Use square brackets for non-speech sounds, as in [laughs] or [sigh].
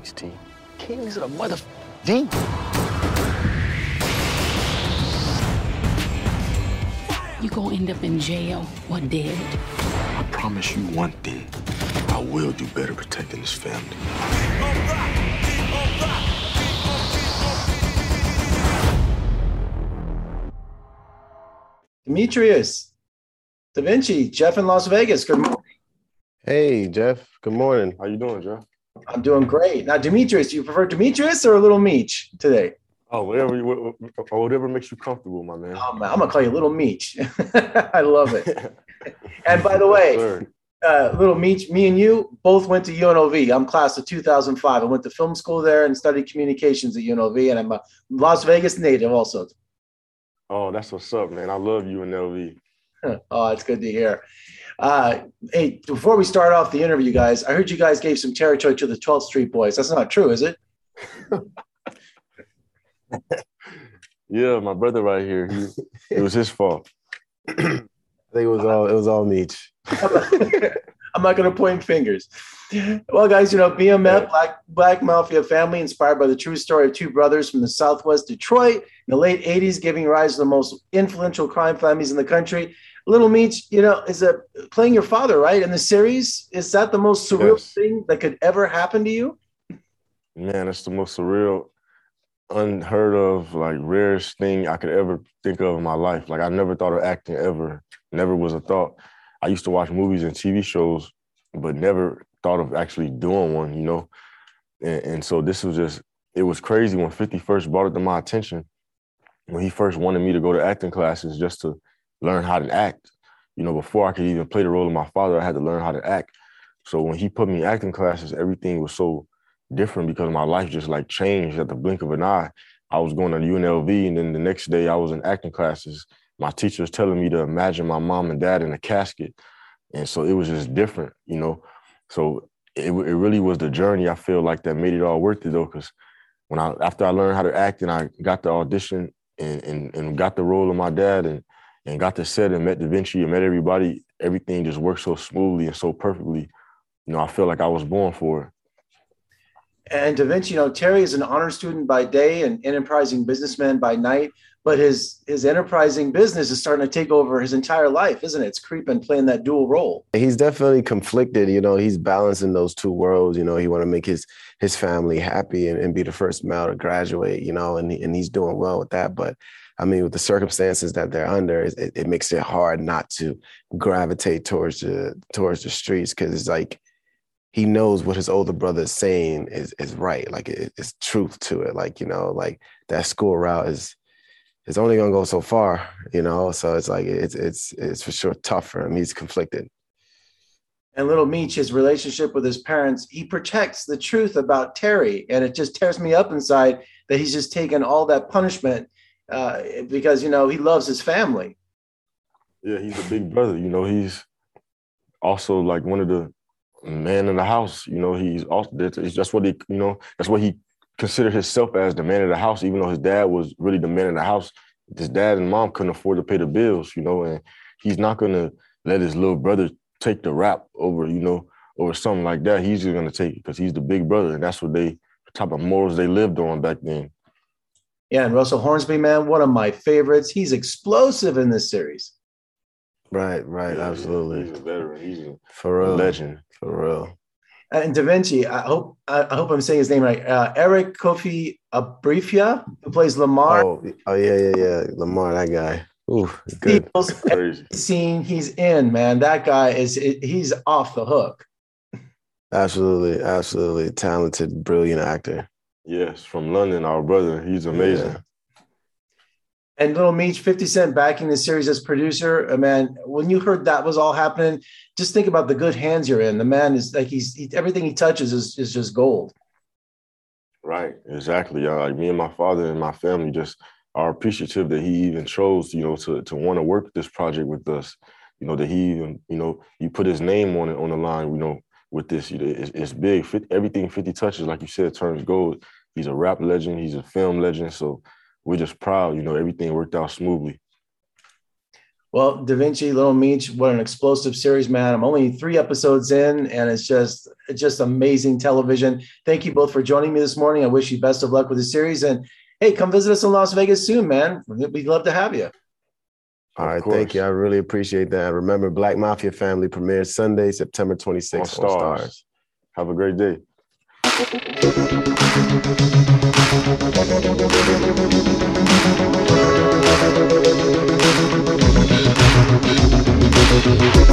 Kings, T. Kings are the mother D. You gonna end up in jail or dead. I promise you one thing. I will do better protecting this family. Demetrius, Da'Vinchi, Jeff in Las Vegas. Good morning. Hey, Jeff. Good morning. How you doing, Jeff? I'm doing great. Now, Demetrius, do you prefer Demetrius or a little Meech today? Oh, whatever, you, whatever makes you comfortable, my man. Oh, man, I'm gonna call you Little Meech. [laughs] I love it. [laughs] and by the way, uh, Little Meech, me and you both went to UNLV. I'm class of 2005. I went to film school there and studied communications at UNLV, and I'm a Las Vegas native also. Oh, that's what's up, man. I love UNLV. [laughs] oh, it's good to hear. Uh, hey, before we start off the interview, guys, I heard you guys gave some territory to the 12th Street Boys. That's not true, is it? [laughs] yeah, my brother right here. He, it was his fault. [clears throat] I think it was all it was all Meech. [laughs] I'm not going to point fingers. [laughs] Well, guys, you know, BMF, Black Black Mafia family, inspired by the true story of two brothers from the Southwest Detroit in the late '80s, giving rise to the most influential crime families in the country. Little Meech, you know, is a playing your father, right? In the series, is that the most surreal yes. thing that could ever happen to you? Man, it's the most surreal, unheard of, like rarest thing I could ever think of in my life. Like I never thought of acting ever. Never was a thought. I used to watch movies and TV shows, but never thought of actually doing one, you know. And, and so this was just, it was crazy when 50 first brought it to my attention. When he first wanted me to go to acting classes just to learn how to act. You know, before I could even play the role of my father, I had to learn how to act. So when he put me in acting classes, everything was so different because my life just like changed at the blink of an eye. I was going to UNLV, and then the next day I was in acting classes. My teacher was telling me to imagine my mom and dad in a casket, and so it was just different, you know. So it, it really was the journey I feel like that made it all worth it though, because when I after I learned how to act and I got the audition and, and and got the role of my dad and and got to set and met Da'Vinchi and met everybody, everything just worked so smoothly and so perfectly. You know, I feel like I was born for it. And Da'Vinchi, you know, Terry is an honor student by day and enterprising businessman by night, but his his enterprising business is starting to take over his entire life, isn't it? It's creeping, playing that dual role. He's definitely conflicted. You know, he's balancing those two worlds. You know, he want to make his his family happy and, and be the first male to graduate. You know, and and he's doing well with that, but I mean, with the circumstances that they're under, it, it makes it hard not to gravitate towards the towards the streets because it's like he knows what his older brother is saying is is right. Like it, it's truth to it. Like you know, like that school route is is only gonna go so far. You know, so it's like it's it's it's for sure tough for him. He's conflicted. And little Meech, his relationship with his parents, he protects the truth about Terry, and it just tears me up inside that he's just taken all that punishment uh, because you know he loves his family. Yeah, he's a big brother. You know, he's also like one of the man in the house. You know, he's also that's, what he you know that's what he considered himself as the man of the house. Even though his dad was really the man in the house, his dad and mom couldn't afford to pay the bills. You know, and he's not gonna let his little brother take the rap over you know over something like that. He's just gonna take it because he's the big brother, and that's what they the type of morals they lived on back then. Yeah, and Russell Hornsby, man, one of my favorites. He's explosive in this series. Right, right, yeah, absolutely. He's a veteran. He's a for real. legend. For real. And Da'Vinchi, I hope I hope I'm saying his name right. Uh, Eric Kofi Abrefa, who plays Lamar. Oh, oh yeah, yeah, yeah. Lamar, that guy. Ooh, good. Every scene he's in, man, that guy is he's off the hook. Absolutely, absolutely talented, brilliant actor. Yes, from London, our brother. He's amazing. Yeah. And Little Meech, 50 Cent backing the series as producer. Uh, man, when you heard that was all happening, just think about the good hands you're in. The man is like he's he, everything he touches is, is just gold. Right, exactly. Uh, like me and my father and my family just are appreciative that he even chose, you know, to to want to work this project with us. You know, that he even, you know, you put his name on it on the line, you know, with this. You know, it's, it's big. Everything 50 touches, like you said, turns gold. He's a rap legend. He's a film legend. So we're just proud. You know, everything worked out smoothly. Well, Da'Vinchi, Little Meech, what an explosive series, man. I'm only three episodes in, and it's just it's just amazing television. Thank you both for joining me this morning. I wish you best of luck with the series. And hey, come visit us in Las Vegas soon, man. We'd love to have you. All right, thank you. I really appreciate that. Remember, Black Mafia Family premieres Sunday, September 26th on Starz. On Starz. Have a great day. Thank